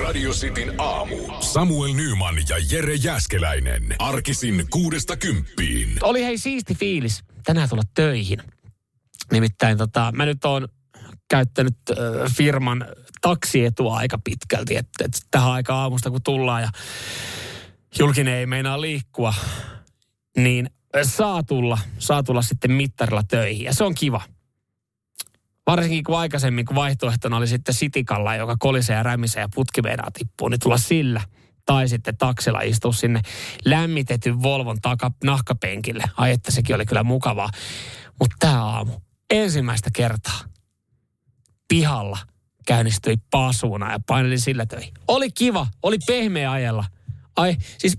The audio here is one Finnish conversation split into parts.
Radio Cityn aamu. Samuel Nyman ja Jere Jäskeläinen. Arkisin kuudesta kymppiin. Oli hei siisti fiilis tänään tulla töihin. Nimittäin tota, mä nyt oon käyttänyt äh, firman taksietua aika pitkälti, että et tähän aikaan aamusta kun tullaan ja julkinen ei meinaa liikkua, niin saa tulla, saa tulla sitten mittarilla töihin ja se on kiva. Varsinkin kun aikaisemmin, kun vaihtoehtona oli sitten sitikalla, joka kolisee ja rämisee ja putki meinaa tippuu, niin tulla sillä. Tai sitten taksilla istua sinne lämmitetyn Volvon taka, nahkapenkille. Ai että sekin oli kyllä mukavaa. Mutta tämä aamu, ensimmäistä kertaa pihalla käynnistyi pasuuna ja painelin sillä töihin. Oli kiva, oli pehmeä ajella. Ai, siis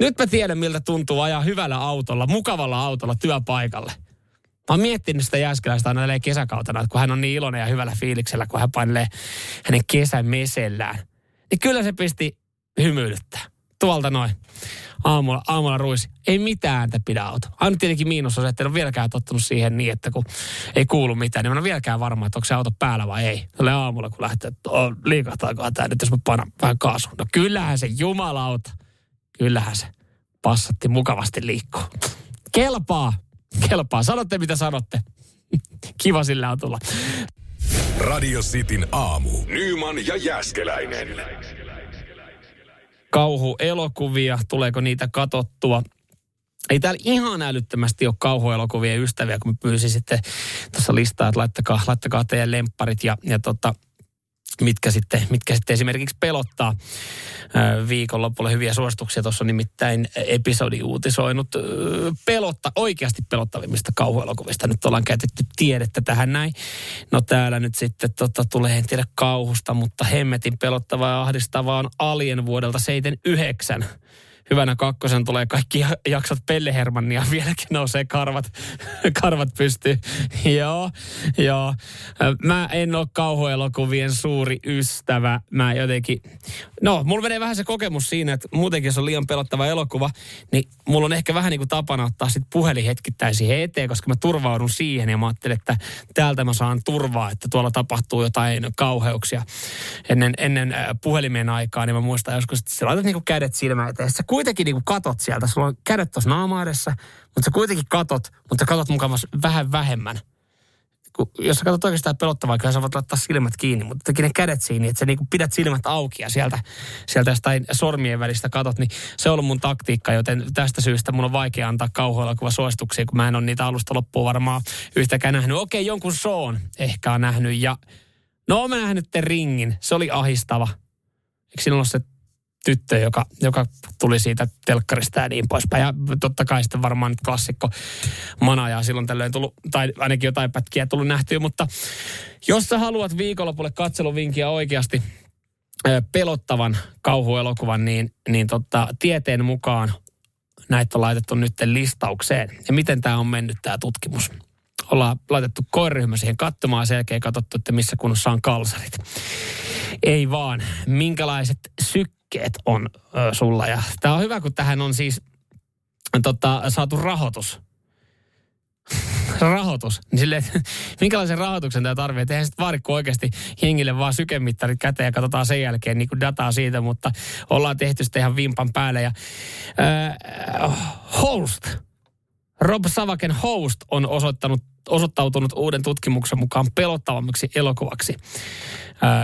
nyt mä tiedän, miltä tuntuu ajaa hyvällä autolla, mukavalla autolla työpaikalle. Mä oon miettinyt sitä Jääskeläistä aina kesäkautena, että kun hän on niin iloinen ja hyvällä fiiliksellä, kun hän painelee hänen kesän mesellään. Niin kyllä se pisti hymyilyttää. Tuolta noin. Aamulla, aamulla ruisi. Ei mitään ääntä pidä auto. Aina tietenkin miinus on se, että en ole vieläkään tottunut siihen niin, että kun ei kuulu mitään, niin mä en ole vieläkään varma, että onko se auto päällä vai ei. Tällä aamulla, kun lähtee, että oh, liikahtaakohan tämä nyt, jos mä panan vähän kaasun. No kyllähän se jumalauta. Kyllähän se passatti mukavasti liikkuu. Kelpaa kelpaa. Sanotte mitä sanotte. Kiva sillä on tulla. Radio Cityn aamu. Nyman ja Jäskeläinen. Kauhuelokuvia, tuleeko niitä katottua? Ei täällä ihan älyttömästi ole kauhuelokuvien ystäviä, kun mä pyysin sitten tuossa listaa, että laittakaa, laittakaa teidän lempparit ja, ja tota, mitkä sitten, mitkä sitten esimerkiksi pelottaa viikonlopulla hyviä suosituksia. Tuossa on nimittäin episodi uutisoinut pelotta, oikeasti pelottavimmista kauhuelokuvista. Nyt ollaan käytetty tiedettä tähän näin. No täällä nyt sitten tota, tulee, en tiedä kauhusta, mutta hemmetin pelottavaa ja ahdistavaa on Alien vuodelta 79 hyvänä kakkosen tulee kaikki jaksot Pelle Hermannia, vieläkin nousee karvat, karvat pystyy. joo, joo. Mä en ole kauhuelokuvien suuri ystävä. Mä jotenkin, no, mulla menee vähän se kokemus siinä, että muutenkin jos on liian pelottava elokuva, niin mulla on ehkä vähän niin kuin tapana ottaa sit puhelin hetkittäin siihen eteen, koska mä turvaudun siihen ja mä ajattelen, että täältä mä saan turvaa, että tuolla tapahtuu jotain kauheuksia. Ennen, ennen puhelimen aikaa, niin mä muistan joskus, että sä laitat niin kuin kädet silmään eteen kuitenkin niin kuin katot sieltä. Sulla on kädet tuossa naama edessä, mutta sä kuitenkin katot, mutta sä katot mukavasti vähän vähemmän. Kun, jos sä katsot oikeastaan pelottavaa, kyllä sä voit laittaa silmät kiinni, mutta teki ne kädet siinä, että sä niin pidät silmät auki ja sieltä, sieltä jostain sormien välistä katot, niin se on ollut mun taktiikka, joten tästä syystä mun on vaikea antaa kauhuelokuva suosituksia, kun mä en ole niitä alusta loppuun varmaan yhtäkään nähnyt. Okei, jonkun soon ehkä on nähnyt ja no mä nähnyt The Ringin, se oli ahistava. Eikö siinä ollut se tyttö, joka, joka tuli siitä telkkarista ja niin poispäin. Ja totta kai sitten varmaan klassikko manajaa silloin tällöin tullut, tai ainakin jotain pätkiä tullut nähtyä, mutta jos sä haluat viikonlopulle katseluvinkiä oikeasti pelottavan kauhuelokuvan, niin, niin totta, tieteen mukaan näitä on laitettu nyt listaukseen. Ja miten tämä on mennyt tämä tutkimus? Ollaan laitettu koiryhmä siihen katsomaan sen jälkeen katsottu, että missä kunnossa on kalsarit. Ei vaan, minkälaiset syk liikkeet on ö, sulla. Ja tämä on hyvä, kun tähän on siis tota, saatu rahoitus. rahoitus. Niin sille, minkälaisen rahoituksen tämä tarvitsee. Eihän sitten vaadi, oikeasti hengille vaan sykemittarit käteen ja katsotaan sen jälkeen niin dataa siitä, mutta ollaan tehty sitten ihan vimpan päälle. Ja, äh, host. Rob Savaken Host on osoittanut, osoittautunut uuden tutkimuksen mukaan pelottavammaksi elokuvaksi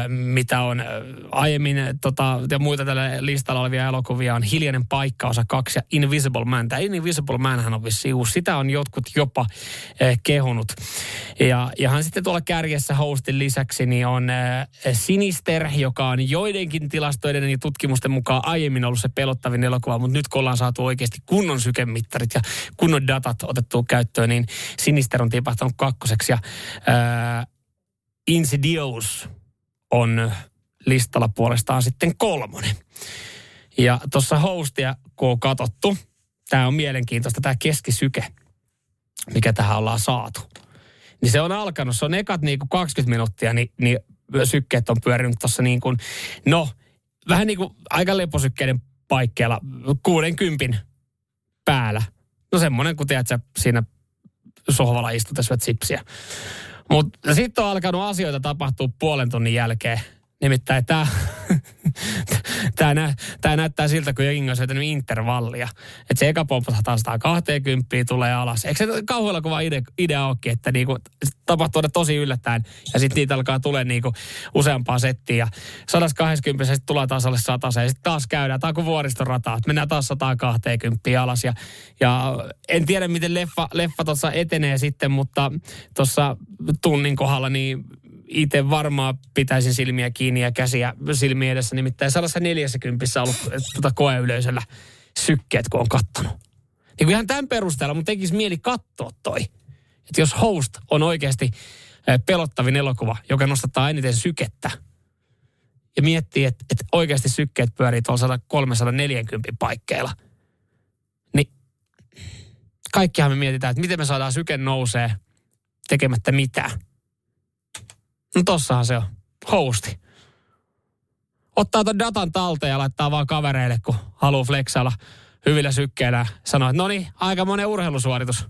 mitä on aiemmin tota, ja muita tällä listalla olevia elokuvia on Hiljainen paikka osa kaksi ja Invisible Man. Tämä Invisible Manhan on vissi uusi. Sitä on jotkut jopa eh, kehunut. Ja, ja hän sitten tuolla kärjessä hostin lisäksi niin on eh, Sinister, joka on joidenkin tilastoiden ja tutkimusten mukaan aiemmin ollut se pelottavin elokuva, mutta nyt kun ollaan saatu oikeasti kunnon sykemittarit ja kunnon datat otettu käyttöön, niin Sinister on tipahtanut kakkoseksi ja eh, Insidious on listalla puolestaan sitten kolmonen. Ja tuossa hostia, kun on katsottu, tämä on mielenkiintoista, tämä keskisyke, mikä tähän ollaan saatu. Niin se on alkanut, se on ekat niin kuin 20 minuuttia, niin, niin sykkeet on pyörinyt tuossa niin kuin, no, vähän niin kuin aika leposykkeiden paikkeilla 60 päällä. No semmoinen, kun tiedät, sä siinä sohvalla istut ja syöt sipsiä. Mutta sitten on alkanut asioita tapahtua puolen tunnin jälkeen. Nimittäin tämä tää nä, tää näyttää siltä, kun jengi on syötänyt intervallia. Että se eka pompataan 120 tulee alas. Eikö se kauhealla kuva idea, idea olekin, että niinku, tapahtuu tosi yllättäen ja sitten niitä alkaa tulee niinku useampaa settiä. Ja 120 sitten tulee taas alle 100 ja sitten taas käydään. Tämä on kuin vuoristorata, mennään taas 120 alas. Ja, ja en tiedä, miten leffa, leffa tuossa etenee sitten, mutta tuossa tunnin kohdalla niin itse varmaan pitäisin silmiä kiinni ja käsiä silmiä edessä. Nimittäin 140 ollut tuota koeyleisöllä sykkeet, kun on kattonut. Niin kuin ihan tämän perusteella mun tekisi mieli katsoa toi. Että jos Host on oikeasti pelottavin elokuva, joka nostattaa eniten sykettä, ja miettii, että, että oikeasti sykkeet pyörii tuolla 340 paikkeilla, niin kaikkihan me mietitään, että miten me saadaan syke nousee tekemättä mitään. No tossahan se on. Hosti. Ottaa ton datan talteen ja laittaa vaan kavereille, kun haluaa flexailla hyvillä sykkeillä. Sanoo, että no niin, aika monen urheilusuoritus.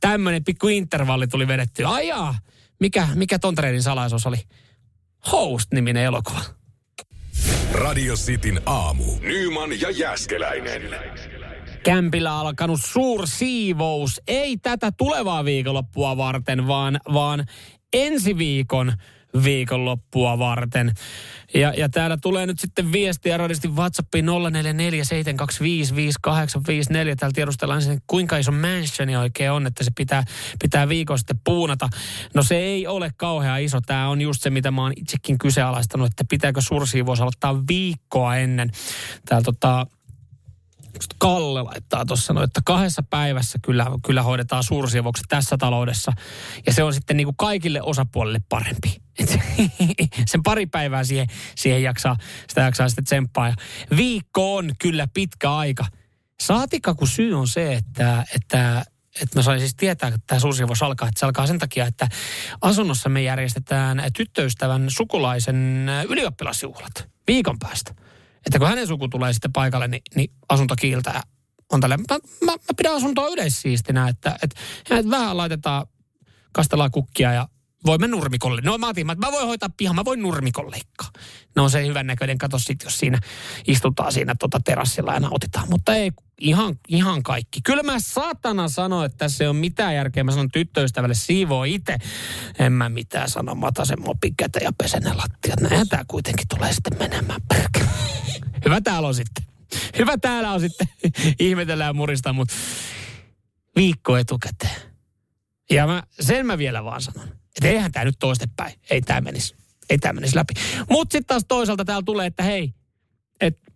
Tämmöinen pikku intervalli tuli vedetty. Ajaa, mikä, mikä ton treenin salaisuus oli? Host-niminen elokuva. Radio Cityn aamu. Nyman ja Jäskeläinen. Kämpillä alkanut suursiivous. Ei tätä tulevaa viikonloppua varten, vaan, vaan ensi viikon viikonloppua varten. Ja, ja täällä tulee nyt sitten viestiä radisti WhatsAppiin 0447255854. Täällä tiedustellaan sen, kuinka iso mansioni oikein on, että se pitää, pitää viikon sitten puunata. No se ei ole kauhean iso. Tämä on just se, mitä mä oon itsekin kyseenalaistanut, että pitääkö sursiivous aloittaa viikkoa ennen. Täällä tota, Kalle laittaa tuossa no, että kahdessa päivässä kyllä, kyllä hoidetaan suursiivoukset tässä taloudessa. Ja se on sitten niin kuin kaikille osapuolille parempi. Et sen pari päivää siihen, siihen jaksaa, sitä jaksaa sitten tsemppaa. Ja viikko on kyllä pitkä aika. Saatikka, kun syy on se, että, että että mä saisin siis tietää, että tämä suursiivous alkaa. Että se alkaa sen takia, että asunnossa me järjestetään tyttöystävän sukulaisen ylioppilasjuhlat viikon päästä. Että kun hänen suku tulee sitten paikalle, niin, niin asunto kiiltää. On tälle, mä, mä, mä pidän asuntoa yleissiistinä, että, että, että vähän laitetaan, kastellaan kukkia ja voimme nurmikolle. No mä otin, että mä voin hoitaa pihan, mä voin nurmikolle leikkaa. No se hyvän näköinen, kato sitten, jos siinä istutaan siinä tota terassilla ja nautitaan. Mutta ei, ihan, ihan kaikki. Kyllä mä saatana sanoin, että tässä ei ole mitään järkeä. Mä sanon tyttöystävälle siivoo itse. En mä mitään sano, mä otan sen mopin ja pesen ne lattiat. Näinhän tää kuitenkin tulee sitten menemään perkele. Hyvä täällä on sitten. Hyvä täällä on sitten. Ihmetellään ja muristaa, mutta viikko etukäteen. Ja mä, sen mä vielä vaan sanon, että eihän tämä nyt toistepäin. Ei tämä menisi. Ei tämä menisi läpi. Mutta sitten taas toisaalta täällä tulee, että hei, että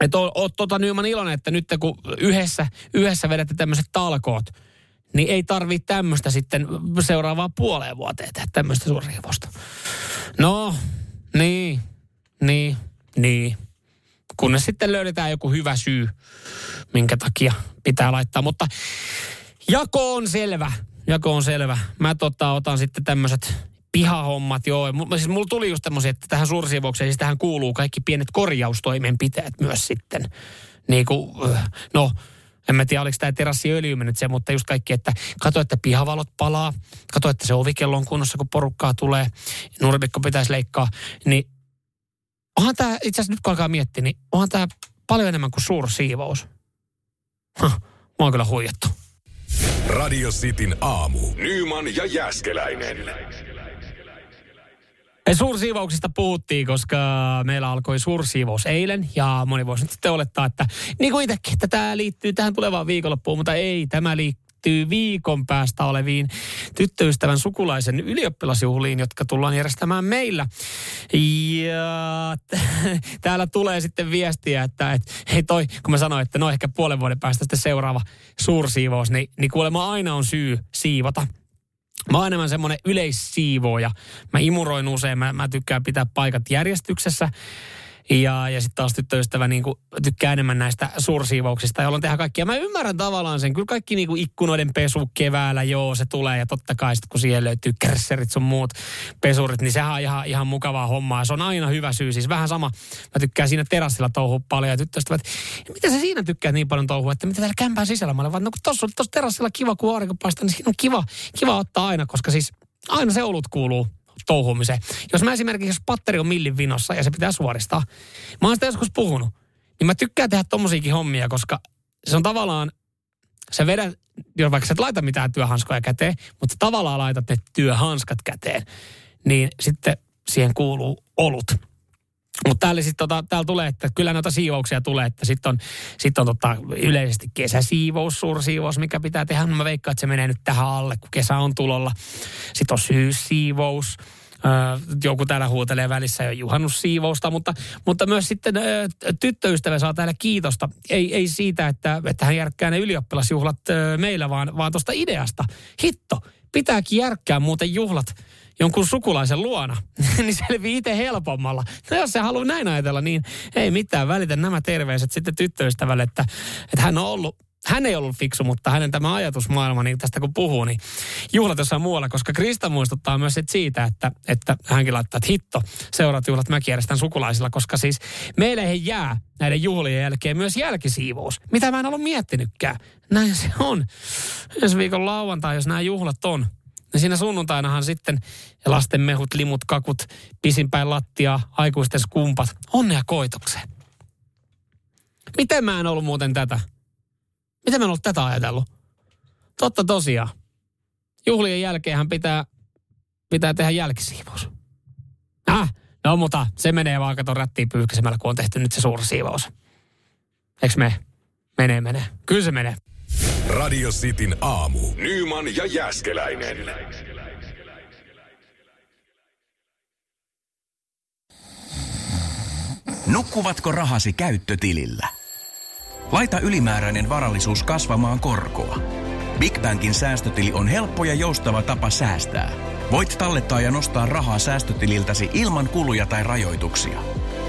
et oot, tota Nyman iloinen, että nyt kun yhdessä, yhdessä vedätte tämmöiset talkoot, niin ei tarvii tämmöistä sitten seuraavaa puoleen vuoteen tehdä tämmöistä suurriivosta. No, niin, niin, niin kunnes sitten löydetään joku hyvä syy, minkä takia pitää laittaa. Mutta jako on selvä. Jako on selvä. Mä tota, otan sitten tämmöiset pihahommat, joo. M- siis mulla tuli just tämmöisiä, että tähän suursiivoukseen siis tähän kuuluu kaikki pienet korjaustoimenpiteet myös sitten. Niin kuin, no, en mä tiedä, oliko tämä terassiöljy mennyt se, mutta just kaikki, että katso, että pihavalot palaa, katso, että se ovikello on kunnossa, kun porukkaa tulee, nurmikko pitäisi leikkaa, niin onhan tämä, itse asiassa nyt kun alkaa miettiä, niin onhan tämä paljon enemmän kuin suursiivous. Huh, mä oon kyllä huijattu. Radio Cityn aamu. Nyman ja Jäskeläinen. Suursiivouksista puhuttiin, koska meillä alkoi suursiivous eilen ja moni voisi nyt sitten olettaa, että niin kuin itsekin, että tämä liittyy tähän tulevaan viikonloppuun, mutta ei, tämä liittyy liittyy viikon päästä oleviin tyttöystävän sukulaisen ylioppilasjuhliin, jotka tullaan järjestämään meillä. Ja täällä tulee sitten viestiä, että et, hei toi, kun mä sanoin, että no ehkä puolen vuoden päästä sitten seuraava suursiivous, niin, niin kuulemma aina on syy siivota. Mä oon enemmän semmoinen yleissiivooja. Mä imuroin usein, mä, mä tykkään pitää paikat järjestyksessä. Ja, ja sitten taas tyttöystävä niin kuin, tykkää enemmän näistä suursiivouksista, jolloin tehdään kaikkia. Mä ymmärrän tavallaan sen. Kyllä kaikki niin kuin ikkunoiden pesu keväällä, joo, se tulee. Ja totta kai sitten kun siihen löytyy kersserit sun muut pesurit, niin sehän on ihan, ihan mukavaa hommaa. Se on aina hyvä syy. Siis vähän sama. Mä tykkään siinä terassilla touhua paljon. Ja tyttöystävät, mitä sä siinä tykkää niin paljon touhua, että mitä täällä kämpää sisällä? Mä olen vaan, no kun tossa, tossa terassilla kiva, kun aurinko paistaa, niin siinä on kiva, kiva ottaa aina, koska siis aina se olut kuuluu touhumiseen. Jos mä esimerkiksi, jos patteri on millin vinossa ja se pitää suoristaa, mä oon sitä joskus puhunut, niin mä tykkään tehdä tommosiakin hommia, koska se on tavallaan, se vedät, jos vaikka sä et laita mitään työhanskoja käteen, mutta tavallaan laitat ne työhanskat käteen, niin sitten siihen kuuluu olut. Mutta täällä, sit tota, täällä tulee, että kyllä noita siivouksia tulee, että sitten on, sit on tota, yleisesti kesäsiivous, suursiivous, mikä pitää tehdä. Mä veikkaan, että se menee nyt tähän alle, kun kesä on tulolla. Sitten on syyssiivous. joku täällä huutelee välissä jo juhannussiivousta, mutta, mutta myös sitten tyttöystävä saa täällä kiitosta. Ei, ei siitä, että, että hän järkkää ne ylioppilasjuhlat meillä, vaan, vaan tuosta ideasta. Hitto, pitääkin järkkää muuten juhlat jonkun sukulaisen luona, niin selvii itse helpommalla. No jos se haluaa näin ajatella, niin ei mitään, välitä nämä terveiset sitten tyttöystävälle, että, että hän on ollut hän ei ollut fiksu, mutta hänen tämä ajatusmaailma, niin tästä kun puhuu, niin juhlat jossain muualla, koska Krista muistuttaa myös siitä, että, että hänkin laittaa, että hitto, seuraat juhlat mäkin järjestän sukulaisilla, koska siis meille ei jää näiden juhlien jälkeen myös jälkisiivous, mitä mä en ollut miettinytkään. Näin se on. Ensi viikon lauantai, jos nämä juhlat on, siinä sunnuntainahan sitten lasten mehut, limut, kakut, pisinpäin lattia, aikuisten skumpat. Onnea koitokseen. Miten mä en ollut muuten tätä? Miten mä en ollut tätä ajatellut? Totta tosiaan. Juhlien jälkeenhän pitää, pitää tehdä jälkisiivous. Ah, no mutta se menee vaan katon rättiin pyyhkäsemällä, kun on tehty nyt se suuri siivous. Eiks me? Menee, menee. Kyllä se menee. Radio Cityn aamu. Nyman ja Jäskeläinen. Nukkuvatko rahasi käyttötilillä? Laita ylimääräinen varallisuus kasvamaan korkoa. Big Bankin säästötili on helppo ja joustava tapa säästää. Voit tallettaa ja nostaa rahaa säästötililtäsi ilman kuluja tai rajoituksia.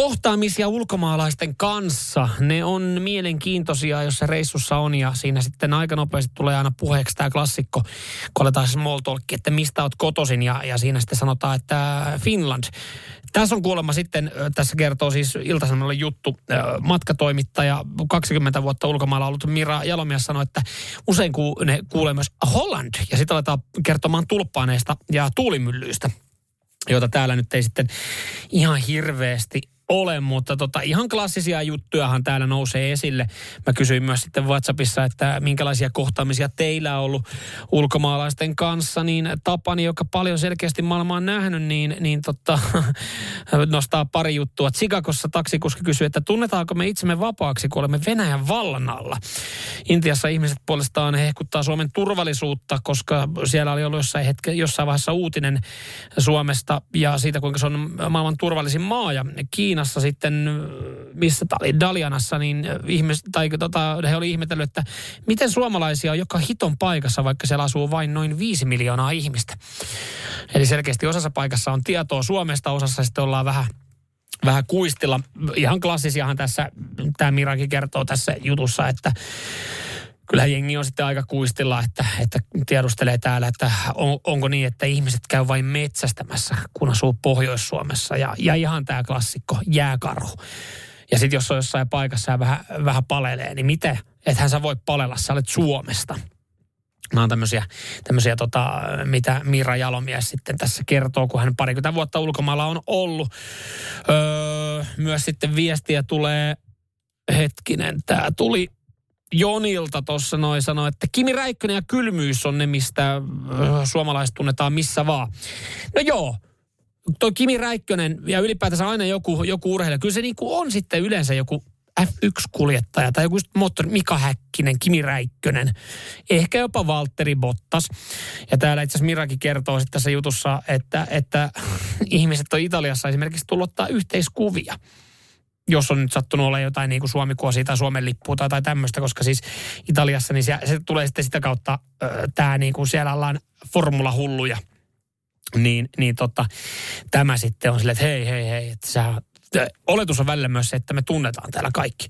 Kohtaamisia ulkomaalaisten kanssa, ne on mielenkiintoisia, jos se reissussa on ja siinä sitten aika nopeasti tulee aina puheeksi tämä klassikko, kun aletaan small talk, että mistä oot kotosin ja, ja siinä sitten sanotaan, että Finland. Tässä on kuulemma sitten, tässä kertoo siis ilta juttu, matkatoimittaja, 20 vuotta ulkomailla ollut Mira Jalomies sanoi, että usein ku, ne kuulee myös Holland ja sitten aletaan kertomaan tulppaaneista ja tuulimyllyistä joita täällä nyt ei sitten ihan hirveästi ole, mutta tota, ihan klassisia juttujahan täällä nousee esille. Mä kysyin myös sitten WhatsAppissa, että minkälaisia kohtaamisia teillä on ollut ulkomaalaisten kanssa, niin Tapani, joka paljon selkeästi maailmaa on nähnyt, niin, niin tota, nostaa pari juttua. Chicagossa taksikuski kysyi, että tunnetaanko me itsemme vapaaksi, kun olemme Venäjän vallan alla. Intiassa ihmiset puolestaan hehkuttaa Suomen turvallisuutta, koska siellä oli ollut jossain, hetke, jossain vaiheessa uutinen Suomesta ja siitä, kuinka se on maailman turvallisin maa. Ja Kiina Kiinassa sitten, missä tämä oli Dalianassa, niin ihmis, tai tota, he oli ihmetellyt, että miten suomalaisia on joka hiton paikassa, vaikka siellä asuu vain noin viisi miljoonaa ihmistä. Eli selkeästi osassa paikassa on tietoa Suomesta, osassa sitten ollaan vähän vähän kuistilla. Ihan klassisiahan tässä, tämä Miraki kertoo tässä jutussa, että kyllä jengi on sitten aika kuistilla, että, että tiedustelee täällä, että on, onko niin, että ihmiset käy vain metsästämässä, kun asuu Pohjois-Suomessa. Ja, ja ihan tämä klassikko, jääkarhu. Ja sitten jos on jossain paikassa ja vähän, vähän palelee, niin miten? Ethän sä voi palella, sä olet Suomesta. Nämä on tämmöisiä, tämmöisiä tota, mitä Mira Jalomies sitten tässä kertoo, kun hän parikymmentä vuotta ulkomailla on ollut. Öö, myös sitten viestiä tulee, hetkinen, tämä tuli Jonilta tuossa noin sanoi, että Kimi Räikkönen ja kylmyys on ne, mistä suomalaiset tunnetaan missä vaan. No joo, toi Kimi Räikkönen ja ylipäätänsä aina joku, joku urheilija, kyllä se niinku on sitten yleensä joku F1-kuljettaja tai joku moottori, Mika Häkkinen, Kimi Räikkönen, ehkä jopa Valtteri Bottas. Ja täällä itse asiassa Mirakin kertoo sitten tässä jutussa, että, että ihmiset on Italiassa esimerkiksi tullut ottaa yhteiskuvia. Jos on nyt sattunut olla jotain niin kuin Suomi-kuosia tai Suomen lippua tai, tai tämmöistä, koska siis Italiassa niin se, se tulee sitten sitä kautta, tämä niin kuin siellä ollaan formulahulluja. Niin, niin tota, tämä sitten on silleen, että hei, hei, hei, että sä, oletus on välillä myös se, että me tunnetaan täällä kaikki,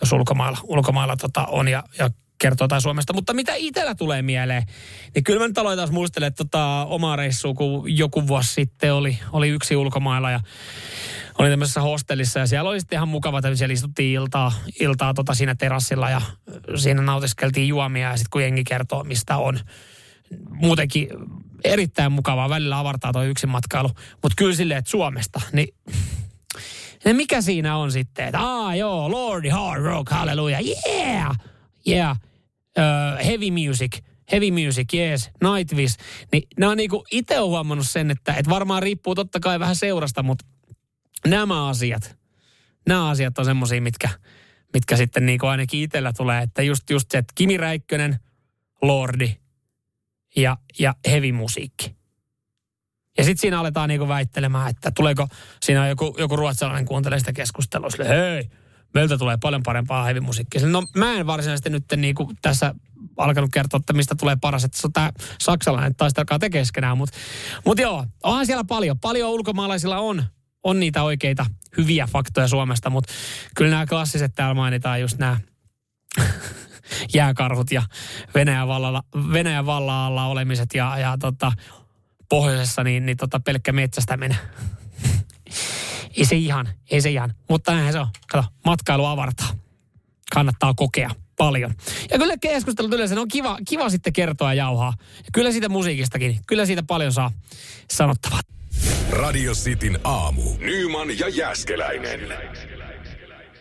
jos ulkomailla, ulkomailla tota on ja, ja kertoo tai Suomesta. Mutta mitä itsellä tulee mieleen, niin kyllä mä nyt aloin taas muistelemaan tota omaa reissua, kun joku vuosi sitten oli, oli yksi ulkomailla ja oli tämmöisessä hostellissa ja siellä oli sitten ihan mukava, että siellä istuttiin iltaa, iltaa tota siinä terassilla ja siinä nautiskeltiin juomia ja sitten kun jengi kertoo, mistä on. Muutenkin erittäin mukavaa, välillä avartaa tuo yksin matkailu, mutta kyllä silleen, että Suomesta, niin ja mikä siinä on sitten, että aa joo, Lordi Hard Rock, halleluja, yeah, yeah, uh, heavy music, heavy music, yes, Nightwish. Niin nämä on niinku, itse huomannut sen, että, että varmaan riippuu totta kai vähän seurasta, mutta nämä asiat, nämä asiat on semmoisia, mitkä, mitkä sitten niin kuin ainakin itsellä tulee, että just, just se, että Kimi Räikkönen, Lordi ja, ja heavy musiikki. Ja sitten siinä aletaan niinku väittelemään, että tuleeko, siinä joku, joku ruotsalainen kuuntelee sitä keskustelua, sille, hei, meiltä tulee paljon parempaa heavy musiikkia. No mä en varsinaisesti nyt niinku tässä alkanut kertoa, että mistä tulee paras, että se on tämä saksalainen, taistelkaa te keskenään. Mutta mut joo, onhan siellä paljon. Paljon ulkomaalaisilla on on niitä oikeita hyviä faktoja Suomesta, mutta kyllä nämä klassiset täällä mainitaan just nämä jääkarhut ja Venäjän, vallalla, Venäjän valla alla olemiset ja, ja tota, pohjoisessa niin, niin tota pelkkä metsästäminen. ei se ihan, ei se ihan. Mutta näinhän se on. Kato, matkailu avartaa. Kannattaa kokea paljon. Ja kyllä keskustelut yleensä on kiva, kiva sitten kertoa ja jauhaa. Ja kyllä siitä musiikistakin, kyllä siitä paljon saa sanottavaa. Radio Cityn aamu. Nyman ja Jäskeläinen.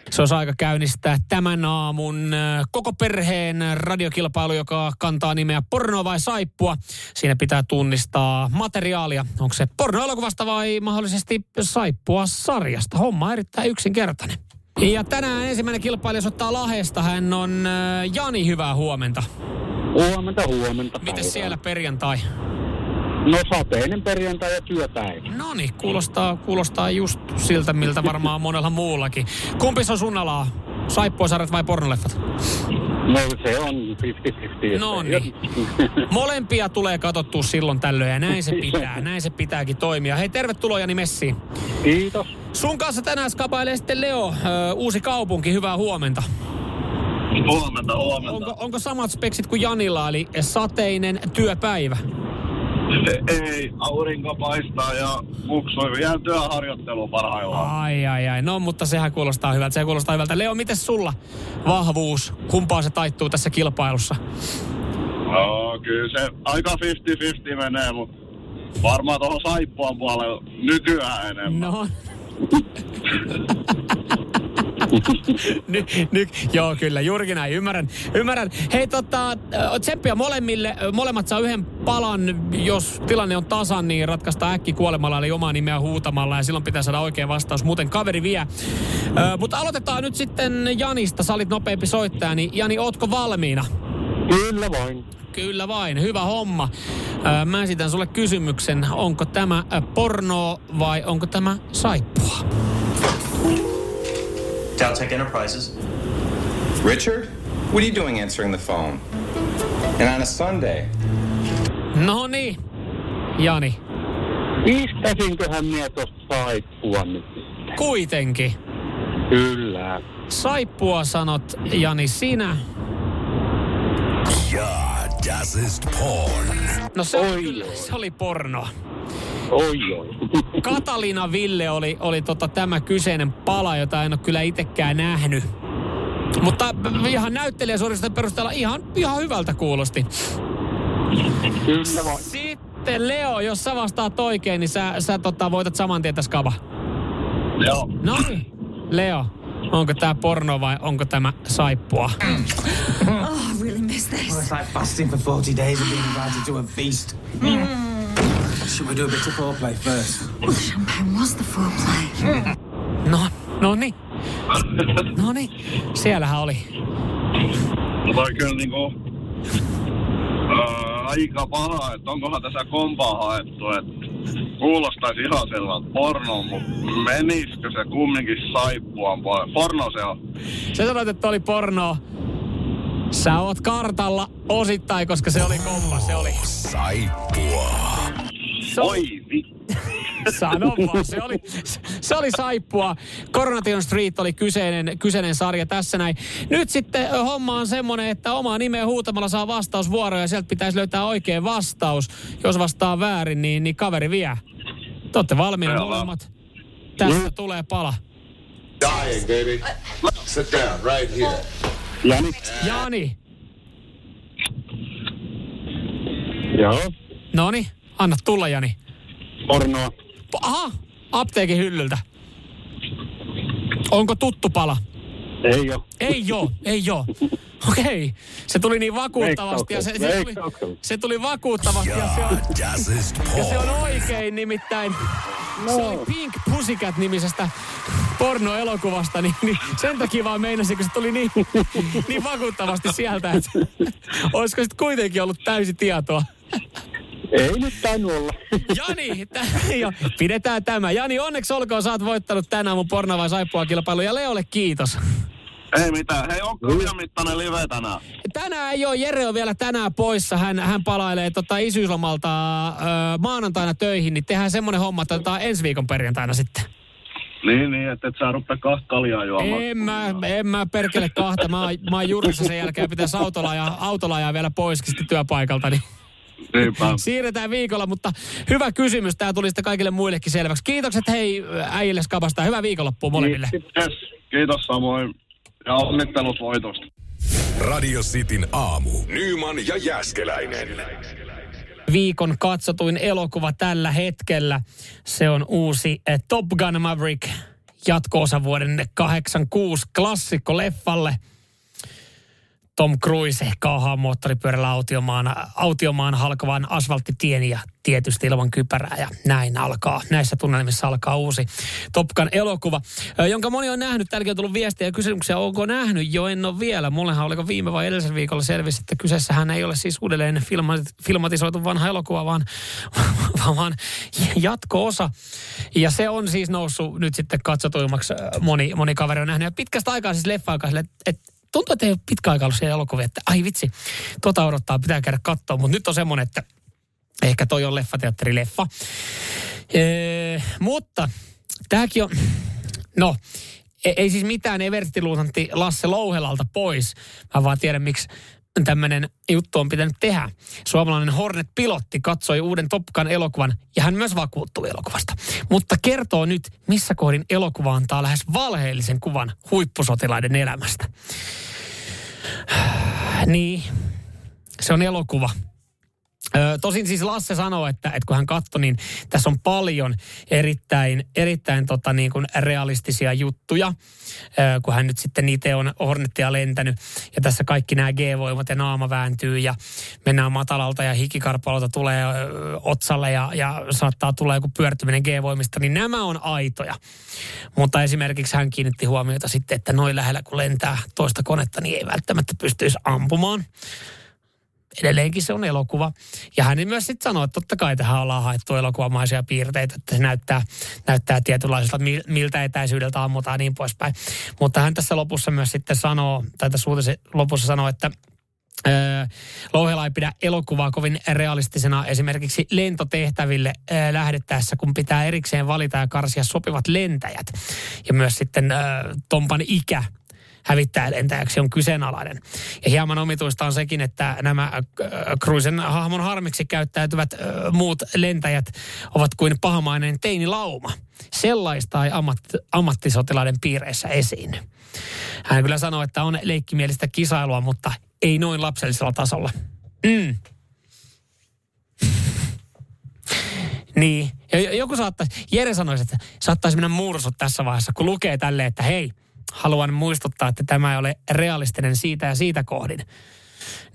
Se on aika käynnistää tämän aamun koko perheen radiokilpailu, joka kantaa nimeä Porno vai Saippua. Siinä pitää tunnistaa materiaalia. Onko se pornoelokuvasta vai mahdollisesti Saippua sarjasta? Homma on erittäin yksinkertainen. Ja tänään ensimmäinen kilpailija ottaa Lahesta. Hän on Jani, hyvää huomenta. Huomenta, huomenta. Miten siellä perjantai? No sateinen perjantai ja työpäivä. No niin, kuulostaa, kuulostaa just siltä, miltä varmaan monella muullakin. Kumpi on sun alaa? Saippuasarjat vai pornoleffat? No se on 50-50. No niin. Molempia tulee katsottua silloin tällöin ja näin se pitää. Näin se pitääkin toimia. Hei, tervetuloa Jani Messiin. Kiitos. Sun kanssa tänään skapailee sitten Leo, ö, uusi kaupunki. Hyvää huomenta. Huomenta, huomenta. Onko, onko samat speksit kuin Janilla, eli sateinen työpäivä? Ei, aurinko paistaa ja muksoi. Jään työharjoitteluun parhaillaan. Ai, ai, ai. No, mutta sehän kuulostaa hyvältä. Se kuulostaa hyvältä. Leo, miten sulla vahvuus? Kumpaa se taittuu tässä kilpailussa? No, kyllä se aika 50-50 menee, mutta varmaan tuohon saippuan puolelle nykyään enemmän. No. nyt, joo, kyllä, juurikin näin, ymmärrän. ymmärrän. Hei, tota, tsemppiä molemmille. Molemmat saa yhden palan. Jos tilanne on tasan, niin ratkaista äkki kuolemalla, eli omaa nimeä huutamalla, ja silloin pitää saada oikea vastaus. Muuten kaveri vie. Ö, mutta aloitetaan nyt sitten Janista. Sä olit nopeampi soittaja, niin Jani, ootko valmiina? Kyllä vain. Kyllä vain, hyvä homma. Mä esitän sulle kysymyksen, onko tämä porno vai onko tämä saippua? Dowtech Enterprises. Richard, what are you doing answering the phone? And on a Sunday? No niin, Jani, Pistäisinköhän minä tuosta saippua nyt kuitenkin. Kyllä. Saippua sanot, Jani, sinä. Ja, das ist porn. No se, oli, Oi, oi. se oli porno. Oi oi. Katalina Ville oli, oli tota tämä kyseinen pala, jota en ole kyllä itsekään nähnyt. Mutta ihan näyttelijäsuoristen perusteella ihan, ihan hyvältä kuulosti. Kyllä vain. Sitten Leo, jos sä vastaat oikein, niin sä, sä tota, voitat saman tien tässä kava. Joo. No niin. Leo, onko tämä porno vai onko tämä saippua? Oh, really miss this. It's like fasting for 40 days and being invited to a feast. Should we do a bit of foreplay first? The champagne was the foreplay. No, no niin. No niin. Siellähän oli. Toi kyllä niinku... Ää, aika paha, että onkohan tässä kompaa haettu, että kuulostaisi ihan selvältä porno, mutta menisikö se kumminkin saippuan puolelle? Porno se on. Sä sanoit, että oli porno. Sä oot kartalla osittain, koska se oli kompa, se oli. Saippua. Se Oi vi... Sano vaan, se oli, se oli saippua. Coronation Street oli kyseinen, kyseinen sarja tässä näin. Nyt sitten homma on semmoinen, että omaa nimeä huutamalla saa vastausvuoroja ja sieltä pitäisi löytää oikea vastaus. Jos vastaa väärin, niin, niin kaveri vie. Te olette valmiina molemmat. Tästä tulee pala. Dying, baby. Sit down right here. Jani. Jani, Joo. noni, anna tulla Jani. Pornoa. Aha, apteekin hyllyltä. Onko tuttu pala? Ei oo. Ei joo, ei joo. Okei, se tuli niin vakuuttavasti ja se, se, tuli, se tuli vakuuttavasti ja se on, ja se on oikein nimittäin. Se oli Pink Pussycat-nimisestä pornoelokuvasta, niin, niin sen takia vaan meinasin, kun se tuli niin, niin vakuuttavasti sieltä, että olisiko sitten kuitenkin ollut täysi tietoa. Ei nyt tainnut olla. Jani, tä- jo, pidetään tämä. Jani, onneksi olkoon, sä oot voittanut tänään mun porno vai saippua kilpailu ja Leolle kiitos. Ei mitään. Hei, onko liian mittainen live tänään? Tänään ei ole, Jere on vielä tänään poissa. Hän, hän palailee tota isyyslomalta ö, maanantaina töihin, niin tehdään semmoinen homma, että otetaan ensi viikon perjantaina sitten. Niin, niin, että et sä rupea kahta kaljaa juomaan. En mä, en mä perkele kahta. Mä, oon- mä oon jurissa sen jälkeen, pitäisi autolla ja, autolla ajaa vielä pois sitten työpaikalta. Niin Niinpä. siirretään viikolla, mutta hyvä kysymys. Tämä tuli sitten kaikille muillekin selväksi. Kiitokset hei äijille skabasta. Hyvää viikonloppua molemmille. Yes. Kiitos samoin. Ja onnittelut voitosta. Radio Cityn aamu. Nyman ja Jäskeläinen. viikon katsotuin elokuva tällä hetkellä. Se on uusi eh, Top Gun Maverick jatko-osa vuoden 86 klassikko leffalle. Tom Cruise kaahaa moottoripyörällä autiomaan, autiomaan halkovan asfalttitien ja tietysti ilman kypärää ja näin alkaa. Näissä tunnelmissa alkaa uusi Top Gun elokuva, jonka moni on nähnyt. Täälläkin on tullut viestejä ja kysymyksiä, onko nähnyt jo, en ole vielä. Mullehan oliko viime vai edellisellä viikolla selvisi, että kyseessähän ei ole siis uudelleen filma- filmatisoitu vanha elokuva, vaan, vaan, jatko-osa. Ja se on siis noussut nyt sitten katsotuimmaksi. Moni, moni kaveri on nähnyt. Ja pitkästä aikaa siis sille, että tuntuu, että ei ole pitkä aika ollut siellä elokuvia, että ai vitsi, tota odottaa, pitää käydä katsoa. Mutta nyt on semmoinen, että ehkä toi on leffateatterileffa. Ee, mutta tämäkin on, no, ei, ei siis mitään everstiluutantti Lasse Louhelalta pois. Mä vaan tiedän, miksi tämmöinen juttu on pitänyt tehdä. Suomalainen Hornet-pilotti katsoi uuden Top Gun elokuvan ja hän myös vakuuttui elokuvasta. Mutta kertoo nyt, missä kohdin elokuva antaa lähes valheellisen kuvan huippusotilaiden elämästä. Niin, se on elokuva. Ö, tosin siis Lasse sanoo, että, että kun hän katsoi, niin tässä on paljon erittäin, erittäin tota niin kuin realistisia juttuja, ö, kun hän nyt sitten itse on Hornettia lentänyt. Ja tässä kaikki nämä G-voimat ja naama vääntyy ja mennään matalalta ja hikikarpalolta tulee ö, otsalle ja, ja saattaa tulla joku pyörtyminen G-voimista, niin nämä on aitoja. Mutta esimerkiksi hän kiinnitti huomiota sitten, että noin lähellä kun lentää toista konetta, niin ei välttämättä pystyisi ampumaan edelleenkin se on elokuva. Ja hän myös sitten sanoi, että totta kai tähän ollaan haettu elokuvamaisia piirteitä, että se näyttää, näyttää tietynlaiselta, mil- miltä etäisyydeltä ammutaan ja niin poispäin. Mutta hän tässä lopussa myös sitten sanoo, tai tässä lopussa sanoo, että Öö, Louhela ei pidä elokuvaa kovin realistisena esimerkiksi lentotehtäville öö, lähdettäessä, kun pitää erikseen valita ja karsia sopivat lentäjät. Ja myös sitten öö, Tompan ikä hävittäjälentäjäksi on kyseenalainen. Ja hieman omituista on sekin, että nämä äh, Cruisen hahmon harmiksi käyttäytyvät äh, muut lentäjät ovat kuin pahamainen teinilauma. Sellaista ei ammat, ammattisotilaiden piireissä esiinny. Hän kyllä sanoi, että on leikkimielistä kisailua, mutta ei noin lapsellisella tasolla. Mm. Niin. Ja joku saattaisi, Jere sanoisi, että saattaisi mennä mursut tässä vaiheessa, kun lukee tälle, että hei, haluan muistuttaa, että tämä ei ole realistinen siitä ja siitä kohdin.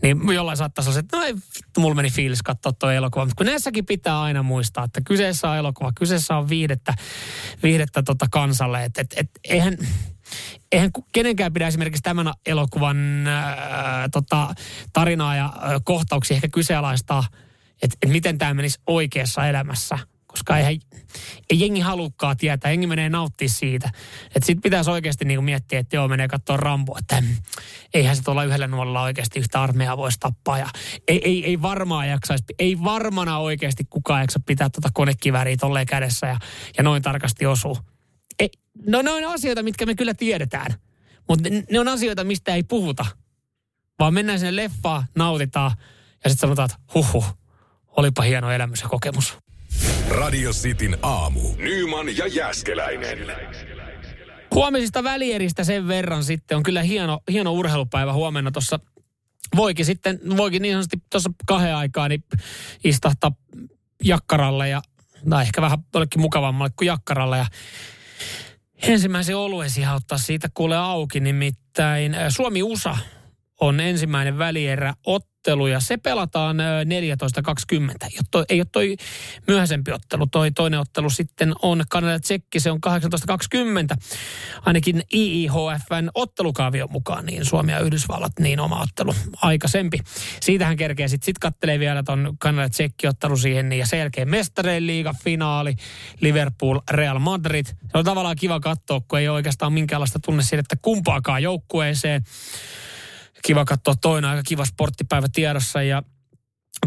Niin jollain saattaisi olla että no ei vittu, mulla meni fiilis katsoa tuo elokuva. Mutta kun näissäkin pitää aina muistaa, että kyseessä on elokuva, kyseessä on viihdettä, viihdettä tota kansalle. Että et, et, eihän, eihän kenenkään pidä esimerkiksi tämän elokuvan ää, tota, tarinaa ja ää, kohtauksia ehkä kyseenalaistaa, että et miten tämä menisi oikeassa elämässä. Koska eihän, ei jengi halukkaa tietää, jengi menee nauttia siitä. Että sit pitäisi oikeasti niinku miettiä, että joo, menee katsoa Ramboa, että eihän se tuolla yhdellä nuolella oikeasti yhtä armeijaa voisi tappaa. Ja ei, ei, ei varmaan jaksaisi, ei varmana oikeasti kukaan jaksa pitää tuota konekivääriä tolleen kädessä ja, ja noin tarkasti osuu. Ei, no ne on asioita, mitkä me kyllä tiedetään. Mutta ne, ne on asioita, mistä ei puhuta. Vaan mennään sinne leffaan, nautitaan ja sitten sanotaan, että huhu, olipa hieno elämys ja kokemus. Radio Cityn aamu. Nyman ja Jäskeläinen. Huomisista välieristä sen verran sitten on kyllä hieno, hieno urheilupäivä huomenna tuossa. Voikin sitten, voikin niin sanotusti tuossa kahden aikaa niin istahtaa jakkaralle ja, tai ehkä vähän jollekin mukavammalle kuin jakkaralle ja ensimmäisen oluen siihen ottaa siitä kuule auki, nimittäin Suomi-USA on ensimmäinen välierä ottelu ja se pelataan ö, 14.20. Ei ole toi, ei ole toi myöhäisempi ottelu. Toi toinen ottelu sitten on Kanada Tsekki, se on 18.20. Ainakin IIHFn ottelukaavion mukaan, niin Suomi ja Yhdysvallat, niin oma ottelu aikaisempi. Siitähän kerkee sitten sit kattelee vielä ton Kanada Tsekki ottelu siihen, niin ja sen jälkeen mestareen liiga finaali, Liverpool, Real Madrid. Se on tavallaan kiva katsoa, kun ei ole oikeastaan minkäänlaista tunne siitä, että kumpaakaan joukkueeseen kiva katsoa toinen aika kiva sporttipäivä tiedossa ja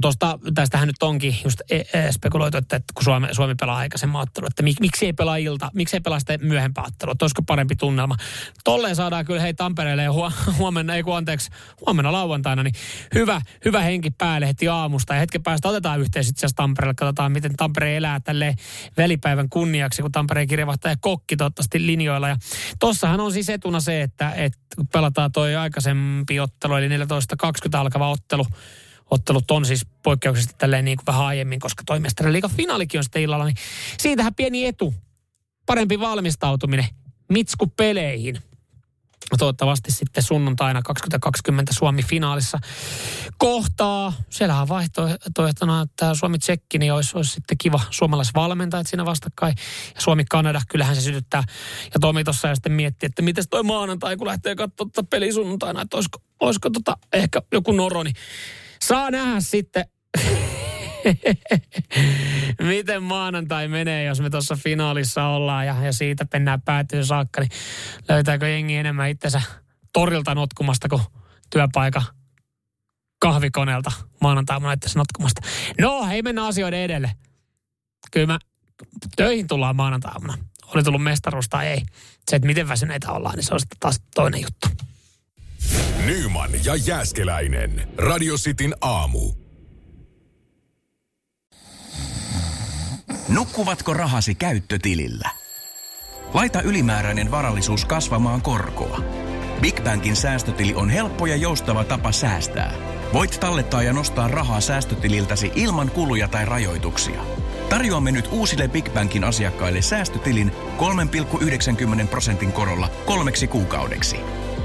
Tuosta, tästähän nyt onkin just e- e- spekuloitu, että, että kun Suomi, Suomi pelaa aikaisemman ottelun, että mik, miksi ei pelaa ilta, miksi ei pelaa sitä myöhempää ottelua, että olisiko parempi tunnelma. Tolleen saadaan kyllä hei Tampereelle ja huomenna, ei kun anteeksi, huomenna lauantaina, niin hyvä, hyvä henki päälle heti aamusta ja hetken päästä otetaan yhteys itse asiassa Tampereelle, katsotaan miten Tampere elää tälle välipäivän kunniaksi, kun Tampereen kirjavahtaja Kokki toivottavasti linjoilla. Ja tossahan on siis etuna se, että, että pelataan toi aikaisempi ottelu, eli 14.20 alkava ottelu, ottelut on siis poikkeuksellisesti tälleen niin kuin vähän aiemmin, koska toi liiga finaalikin on sitten illalla, niin siitähän pieni etu. Parempi valmistautuminen Mitsku-peleihin. Toivottavasti sitten sunnuntaina 2020 Suomi-finaalissa kohtaa. Siellähän on vaihtoehtona, että Suomi-Tsekki, niin olisi, olisi sitten kiva suomalaisvalmentajat siinä vastakkain. Ja Suomi-Kanada, kyllähän se sytyttää. Ja Tomi tuossa ja sitten mietti, että miten toi maanantai, kun lähtee katsomaan peli sunnuntaina, että olisiko, olisiko tota, ehkä joku noro, niin Saa nähdä sitten, miten maanantai menee, jos me tuossa finaalissa ollaan ja, ja siitä mennään päätyy saakka, niin löytääkö jengi enemmän itsensä torilta notkumasta kuin työpaikka kahvikoneelta maanantaina itsensä notkumasta. No, ei mennä asioiden edelle. Kyllä mä töihin tullaan maanantaina. Oli tullut mestaruus tai ei. Se, että miten väsyneitä ollaan, niin se on sitten taas toinen juttu. Nyman ja Jääskeläinen. Radio Cityn aamu. Nukkuvatko rahasi käyttötilillä? Laita ylimääräinen varallisuus kasvamaan korkoa. Big Bankin säästötili on helppo ja joustava tapa säästää. Voit tallettaa ja nostaa rahaa säästötililtäsi ilman kuluja tai rajoituksia. Tarjoamme nyt uusille Big Bankin asiakkaille säästötilin 3,90 prosentin korolla kolmeksi kuukaudeksi.